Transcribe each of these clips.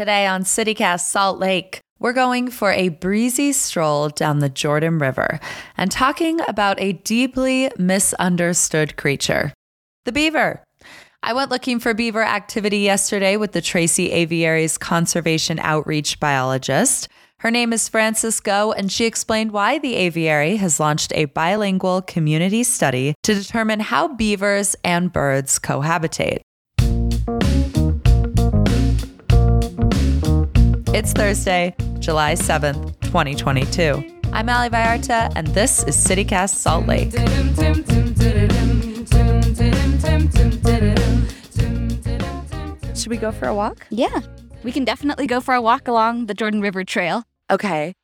Today on CityCast Salt Lake, we're going for a breezy stroll down the Jordan River and talking about a deeply misunderstood creature the beaver. I went looking for beaver activity yesterday with the Tracy Aviary's Conservation Outreach Biologist. Her name is Frances Ngo, and she explained why the aviary has launched a bilingual community study to determine how beavers and birds cohabitate. It's Thursday, July 7th, 2022. I'm Ali Vallarta, and this is CityCast Salt Lake. Should we go for a walk? Yeah, we can definitely go for a walk along the Jordan River Trail. Okay.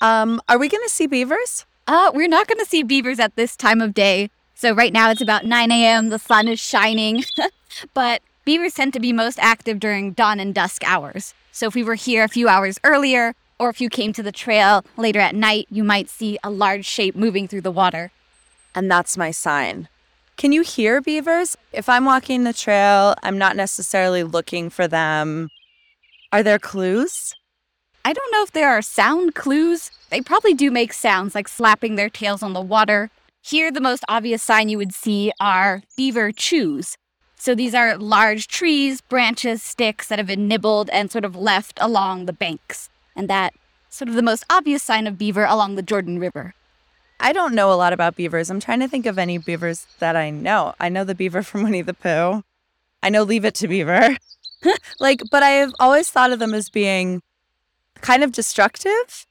Um, are we going to see beavers? Uh, we're not going to see beavers at this time of day. So right now it's about 9 a.m. The sun is shining, but beavers tend to be most active during dawn and dusk hours. So if we were here a few hours earlier, or if you came to the trail later at night, you might see a large shape moving through the water. And that's my sign. Can you hear beavers? If I'm walking the trail, I'm not necessarily looking for them. Are there clues? I don't know if there are sound clues. They probably do make sounds like slapping their tails on the water. Here, the most obvious sign you would see are beaver chews. So these are large trees, branches, sticks that have been nibbled and sort of left along the banks. And that sort of the most obvious sign of beaver along the Jordan River. I don't know a lot about beavers. I'm trying to think of any beavers that I know. I know the beaver from Winnie the Pooh. I know Leave It to Beaver. like, but I have always thought of them as being kind of destructive.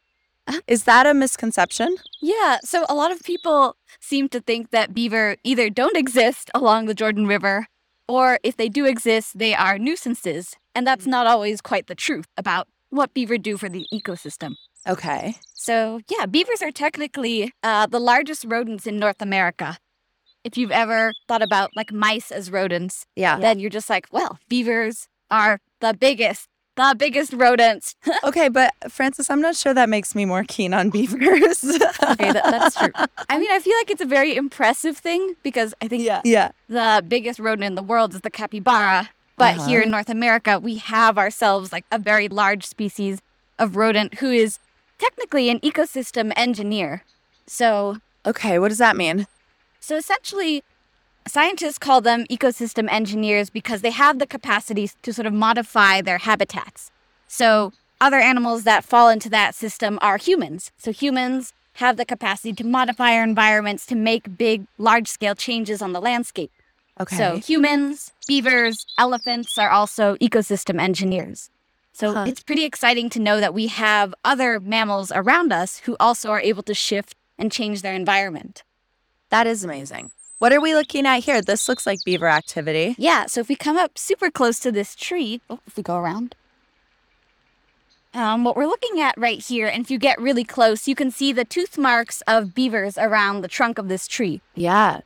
Uh, Is that a misconception? Yeah, so a lot of people seem to think that beaver either don't exist along the Jordan River or if they do exist, they are nuisances. And that's not always quite the truth about what beaver do for the ecosystem. Okay. So, yeah, beavers are technically uh, the largest rodents in North America. If you've ever thought about like mice as rodents, Yeah. then you're just like, well, beavers are the biggest, the biggest rodents. okay, but Frances, I'm not sure that makes me more keen on beavers. okay, that, that's true. I mean, I feel like it's a very impressive thing because I think yeah. Yeah. the biggest rodent in the world is the capybara. But Uh-huh. here in North America, we have ourselves like a very large species of rodent who is technically an ecosystem engineer. So, Okay, what does that mean? so essentially, scientists call them ecosystem engineers because they have the capacity to sort of modify their habitats. So, other animals that fall into that system are humans. So, humans have the capacity to modify our environments to make big, large scale changes on the landscape. Okay. So humans, beavers, elephants are also ecosystem engineers. So Huh. it's pretty exciting to know that we have other mammals around us who also are able to shift and change their environment. that is amazing. What are we looking at here? This looks like beaver activity. Yeah, so if we come up super close to this tree, oh, if we go around, um, what we're looking at right here, and if you get really close, you can see the tooth marks of beavers around the trunk of this tree. Yeah.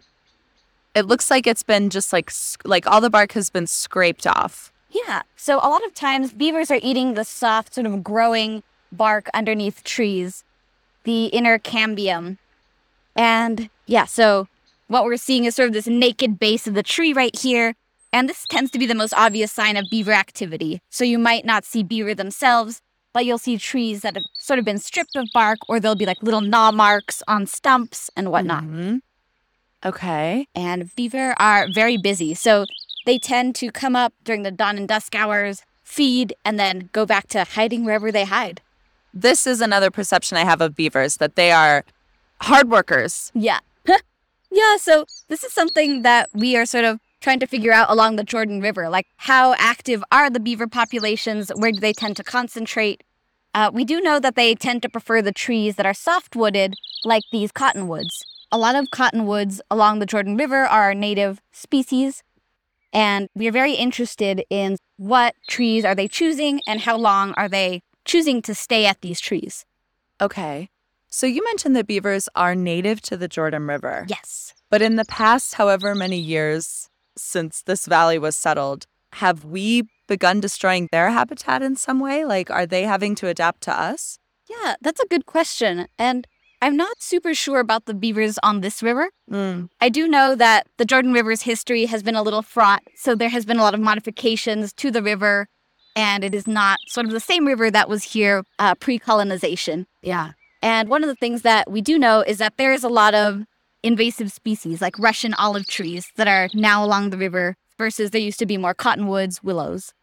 It looks like it's been just like like all the bark has been scraped off. Yeah. So a lot of times beavers are eating the soft, sort of growing bark underneath trees, the inner cambium. And yeah, so what we're seeing is sort of this naked base of the tree right here. And this tends to be the most obvious sign of beaver activity. So you might not see beaver themselves, but you'll see trees that have sort of been stripped of bark, or there'll be like little gnaw marks on stumps and whatnot. Mhm. Okay. And beaver are very busy. So they tend to come up during the dawn and dusk hours, feed, and then go back to hiding wherever they hide. This is another perception I have of beavers that they are hard workers. Yeah. Yeah. So this is something that we are sort of trying to figure out along the Jordan River. Like, how active are the beaver populations? Where do they tend to concentrate? Uh, we do know that they tend to prefer the trees that are soft wooded, like these cottonwoods. A lot of cottonwoods along the Jordan River are native species. And we are very interested in what trees are they choosing and how long are they choosing to stay at these trees. Okay. So you mentioned that beavers are native to the Jordan River. Yes. But in the past, however many years since this valley was settled, have we begun destroying their habitat in some way? Like, are they having to adapt to us? Yeah, that's a good question. And I'm not super sure about the beavers on this river. Mm. I do know that the Jordan River's history has been a little fraught, so there has been a lot of modifications to the river and it is not sort of the same river that was here uh, pre colonization. Yeah. And one of the things that we do know is that there is a lot of invasive species like Russian olive trees that are now along the river versus there used to be more cottonwoods, willows.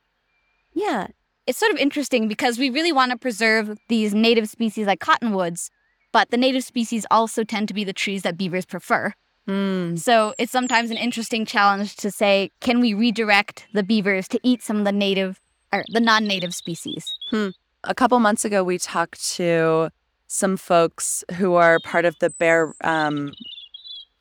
Yeah. It's sort of interesting because we really want to preserve these native species like cottonwoods, but the native species also tend to be the trees that beavers prefer. Mm. So it's sometimes an interesting challenge to say, can we redirect the beavers to eat some of the native or the non-native species? A couple months ago, we talked to some folks who are part of the Bear, um,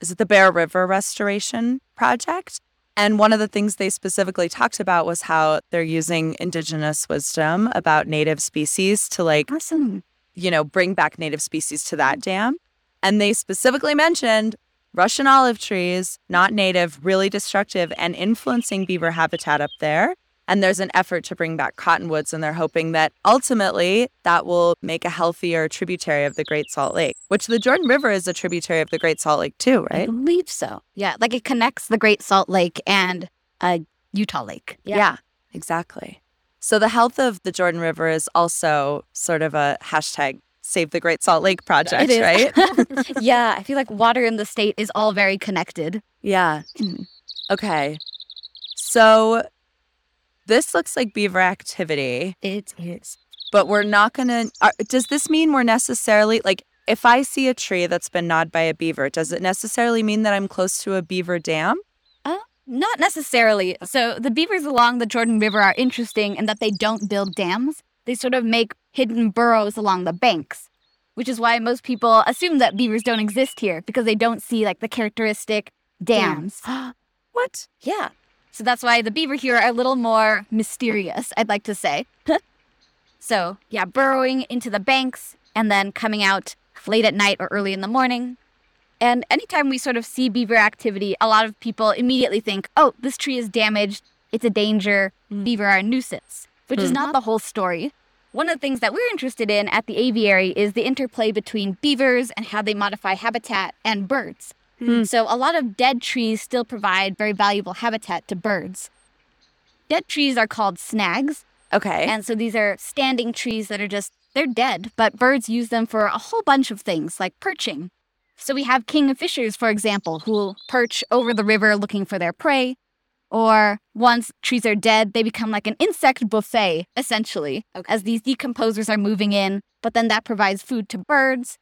is it the Bear River Restoration Project? And one of the things they specifically talked about was how they're using indigenous wisdom about native species to like Awesome. you know, bring back native species to that dam. And they specifically mentioned Russian olive trees, not native, really destructive and influencing beaver habitat up there. And there's an effort to bring back cottonwoods, and they're hoping that ultimately that will make a healthier tributary of the Great Salt Lake, which the Jordan River is a tributary of the Great Salt Lake, too, right? I believe so. Yeah, like it connects the Great Salt Lake and uh, Utah Lake. Yeah. Exactly. So the health of the Jordan River is also sort of a hashtag Save the Great Salt Lake project, It is. right? yeah, I feel like water in the state is all very connected. Yeah. Okay. So this looks like beaver activity, It is. but we're not going to. Uh, does this mean we're necessarily like if I see a tree that's been gnawed by a beaver, does it necessarily mean that I'm close to a beaver dam? Uh, not necessarily. So the beavers along the Jordan River are interesting in that they don't build dams. They sort of make hidden burrows along the banks, which is why most people assume that beavers don't exist here because they don't see like the characteristic dams. what? Yeah. So that's why the beaver here are a little more mysterious, I'd like to say. so, yeah, burrowing into the banks and then coming out late at night or early in the morning. And anytime we sort of see beaver activity, a lot of people immediately think, oh, this tree is damaged. It's a danger. Beaver are a nuisance, which is Hmm. not the whole story. One of the things that we're interested in at the aviary is the interplay between beavers and how they modify habitat and birds. Hmm. So, a lot of dead trees still provide very valuable habitat to birds. Dead trees are called snags. Okay. And so these are standing trees that are just, they're dead, but birds use them for a whole bunch of things like perching. So we have kingfishers, for example, who will perch over the river looking for their prey. Or once trees are dead, they become like an insect buffet, essentially, as these decomposers are moving in. But then that provides food to birds.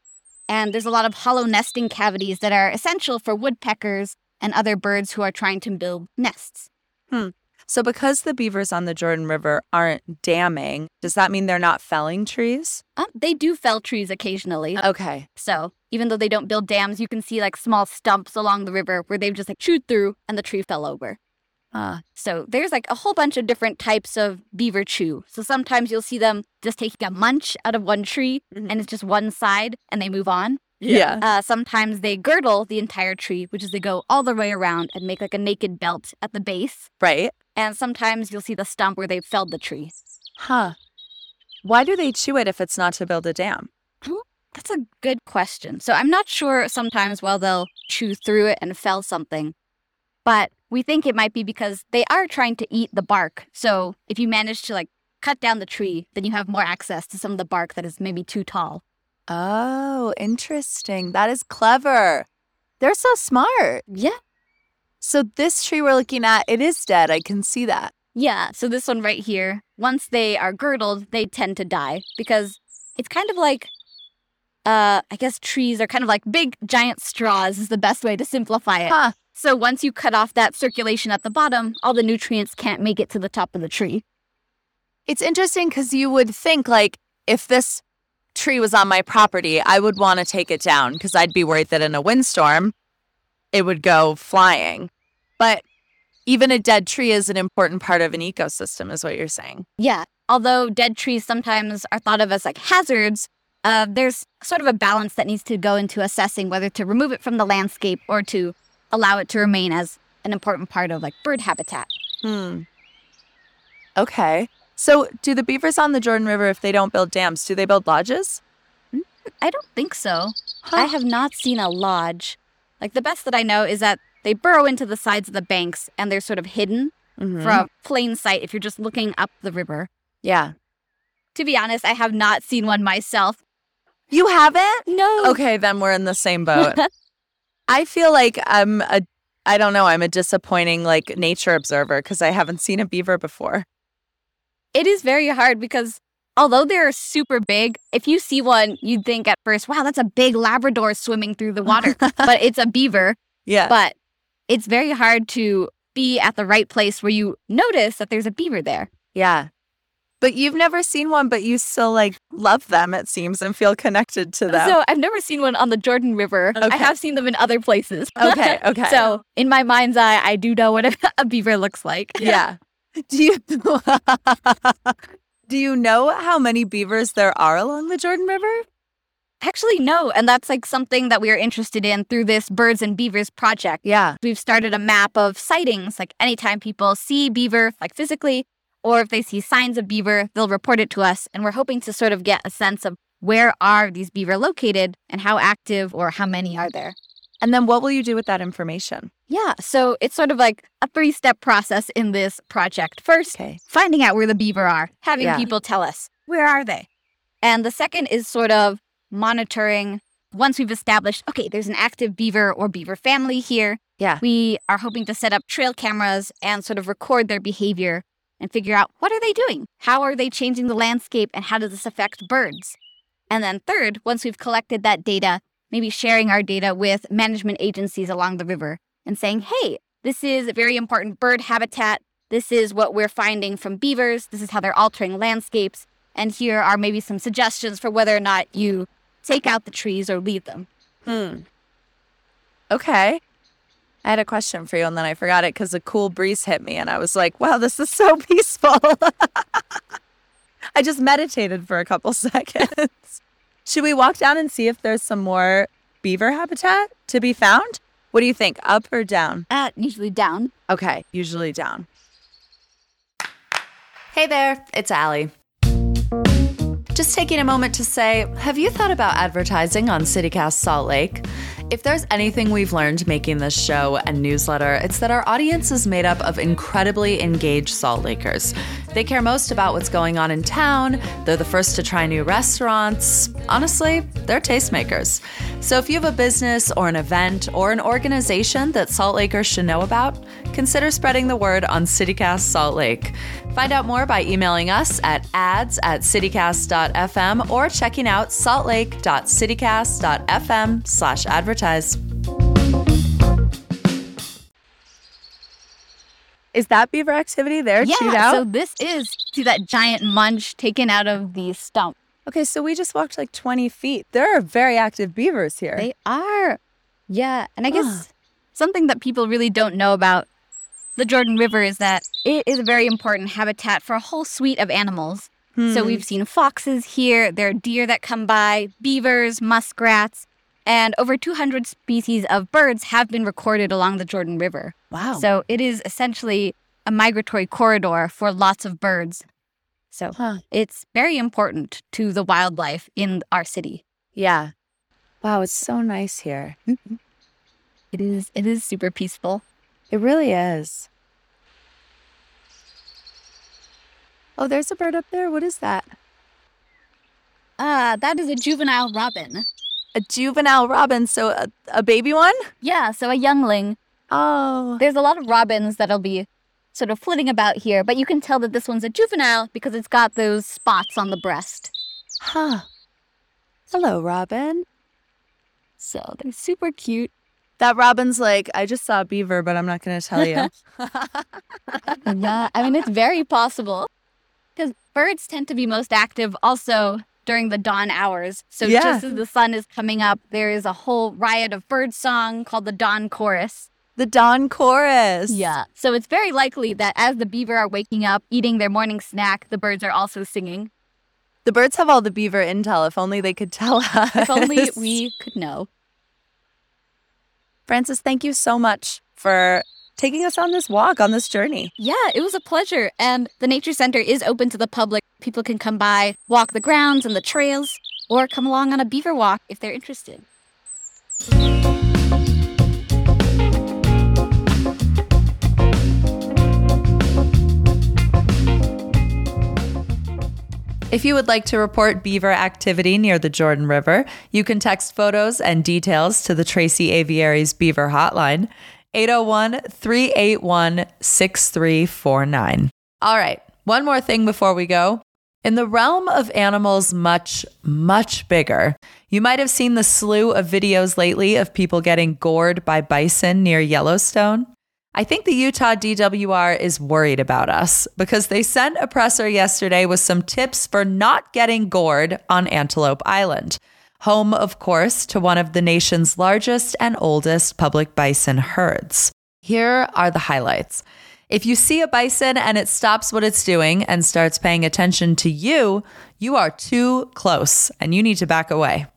And there's a lot of hollow nesting cavities that are essential for woodpeckers and other birds who are trying to build nests. so because the beavers on the Jordan River aren't damming, does that mean they're not felling trees? Um, they do fell trees occasionally. Okay. So even though they don't build dams, you can see like small stumps along the river where they've just like chewed through and the tree fell over. Uh, So there's like a whole bunch of different types of beaver chew. So sometimes you'll see them just taking a munch out of one tree Mhm. and it's just one side and they move on. yeah. Uh, sometimes they girdle the entire tree, which is they go all the way around and make like a naked belt at the base. Right. And sometimes you'll see the stump where they've felled the tree. Huh. Why do they chew it if it's not to build a dam? That's a good question. So I'm not sure sometimes while they'll chew through it and fell something, but we think it might be because they are trying to eat the bark. So if you manage to like cut down the tree, then you have more access to some of the bark that is maybe too tall. Oh, interesting. That is clever. They're so smart. Yeah. So this tree we're looking at, it is dead. I can see that. Yeah. So this one right here, once they are girdled, they tend to die because it's kind of like, uh, I guess trees are kind of like big giant straws is the best way to simplify it. Huh. So once you cut off that circulation at the bottom, all the nutrients can't make it to the top of the tree. It's interesting because you would think like if this tree was on my property, I would want to take it down because I'd be worried that in a windstorm it would go flying. But even a dead tree is an important part of an ecosystem, is what you're saying. Yeah. Although dead trees sometimes are thought of as like hazards, uh, there's sort of a balance that needs to go into assessing whether to remove it from the landscape or to allow it to remain as an important part of like bird habitat. Hmm. Okay. So do the beavers on the Jordan River, if they don't build dams, do they build lodges? I don't think so. Huh. I have not seen a lodge. Like the best that I know is that they burrow into the sides of the banks and they're sort of hidden Mhm. from plain sight if you're just looking up the river. Yeah. To be honest, I have not seen one myself. You haven't? No. Okay, then we're in the same boat. I feel like I'm a I don't know, I'm a disappointing like nature observer because I haven't seen a beaver before. It is very hard because although they're super big, if you see one, you'd think at first, wow, that's a big Labrador swimming through the water. but it's a beaver. Yeah. But it's very hard to be at the right place where you notice that there's a beaver there. yeah. But you've never seen one, but you still like love them, it seems, and feel connected to them. So I've never seen one on the Jordan River. Okay. I have seen them in other places. okay, okay. So in my mind's eye, I do know what a, a beaver looks like. yeah. Do you Do you know how many beavers there are along the Jordan River? Actually, no. And that's like something that we are interested in through this Birds and Beavers project. Yeah. We've started a map of sightings. Like anytime people see beaver, like physically, or if they see signs of beaver, they'll report it to us. And we're hoping to sort of get a sense of where are these beaver located and how active or how many are there. And then what will you do with that information? Yeah, so it's sort of like a three step process in this project. First, Okay. finding out where the beaver are, having Yeah. people tell us where are they. And the second is sort of monitoring once we've established, okay, there's an active beaver or beaver family here. Yeah. We are hoping to set up trail cameras and sort of record their behavior and figure out what are they doing? How are they changing the landscape and how does this affect birds? And then third, once we've collected that data, maybe sharing our data with management agencies along the river and saying, hey, this is a very important bird habitat. This is what we're finding from beavers. This is how they're altering landscapes. And here are maybe some suggestions for whether or not you take out the trees or leave them. Hmm. Okay. I had a question for you and then I forgot it because a cool breeze hit me and I was like, wow, this is so peaceful. I just meditated for a couple seconds. Should we walk down and see if there's some more beaver habitat to be found? What do you think? Up or down? Uh, usually down. Okay, usually down. Hey there, it's Ali. Just taking a moment to say, have you thought about advertising on CityCast Salt Lake? If there's anything we've learned making this show and newsletter, it's that our audience is made up of incredibly engaged Salt Lakers. They care most about what's going on in town, they're the first to try new restaurants. Honestly, they're tastemakers. So if you have a business or an event or an organization that Salt Lakers should know about, consider spreading the word on CityCast Salt Lake. Find out more by emailing us at ads at citycast.fm or checking out saltlake.citycast.fm slash advertise. Is that beaver activity there? Yeah, chewed out? so this is see that giant munch taken out of the stump. okay, so we just walked like 20 feet. There are very active beavers here. They are. Yeah. And I guess something that people really don't know about the Jordan River is that it is a very important habitat for a whole suite of animals. So Hmm. we've seen foxes here, there are deer that come by, beavers, muskrats, and over 200 species of birds have been recorded along the Jordan River. wow. So it is essentially a migratory corridor for lots of birds. So Huh. it's very important to the wildlife in our city. Yeah. Wow, it's so nice here. It is it is super peaceful. It really is. Oh, there's a bird up there. What is that? Ah, that is a juvenile robin. A juvenile robin. So a, a baby one? Yeah, so a youngling. Oh. There's a lot of robins that'll be sort of flitting about here, but you can tell that this one's a juvenile because it's got those spots on the breast. Huh. Hello, Robin. So they're super cute. That robin's like, I just saw a beaver, but I'm not going to tell you. yeah, I mean, it's very possible because birds tend to be most active also during the dawn hours. So Yeah. just as the sun is coming up, there is a whole riot of bird song called the dawn chorus. the dawn chorus. Yeah. So it's very likely that as the beaver are waking up, eating their morning snack, the birds are also singing. The birds have all the beaver intel. If only they could tell us. If only we could know. Frances, thank you so much for taking us on this walk, on this journey. Yeah, it was a pleasure. And the Nature Center is open to the public. People can come by, walk the grounds and the trails, or come along on a beaver walk if they're interested. If you would like to report beaver activity near the Jordan River, you can text photos and details to the Tracy Aviary's Beaver Hotline, 801 381 6349. All right, one more thing before we go. In the realm of animals much, much bigger, you might have seen the slew of videos lately of people getting gored by bison near Yellowstone. I think the Utah DWR is worried about us because they sent a presser yesterday with some tips for not getting gored on Antelope Island, home, of course, to one of the nation's largest and oldest public bison herds. Here are the highlights. If you see a bison and it stops what it's doing and starts paying attention to you, you are too close and you need to back away.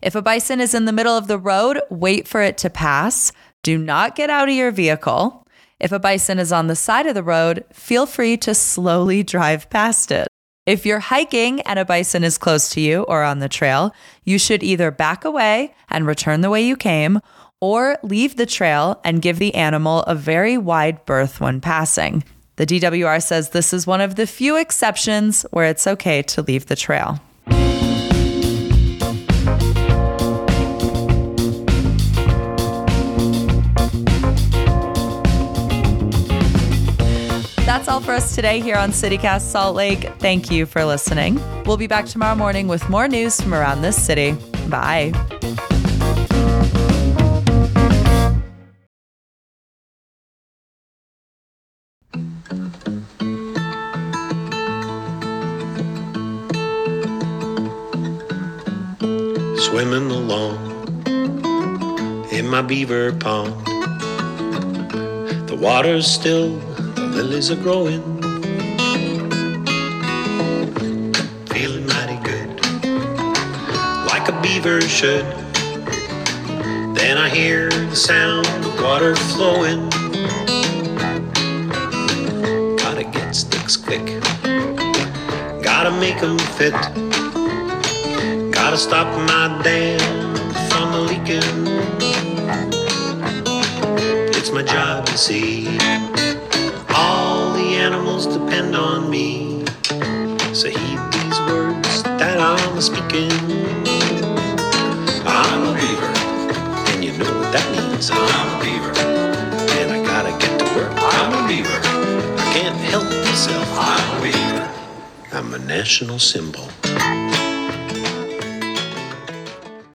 If a bison is in the middle of the road, wait for it to pass. Do not get out of your vehicle. If a bison is on the side of the road, feel free to slowly drive past it. If you're hiking and a bison is close to you or on the trail, you should either back away and return the way you came or leave the trail and give the animal a very wide berth when passing. The DWR says this is one of the few exceptions where it's okay to leave the trail. That's all for us today here on CityCast Salt Lake. Thank you for listening. We'll be back tomorrow morning with more news from around this city. Bye. swimming along in my beaver pond. The water's still, lilies are growing. Feeling mighty good, like a beaver should. Then I hear the sound of water flowing. Gotta get sticks quick, gotta make 'em fit. Gotta stop my dam from leaking. It's my job to see. All the animals depend on me. So heed these words that I'm speaking. I'm a beaver, and you know what that means. I'm a beaver, and I gotta get to work. I'm a beaver. I can't help myself. I'm a beaver. I'm a national symbol.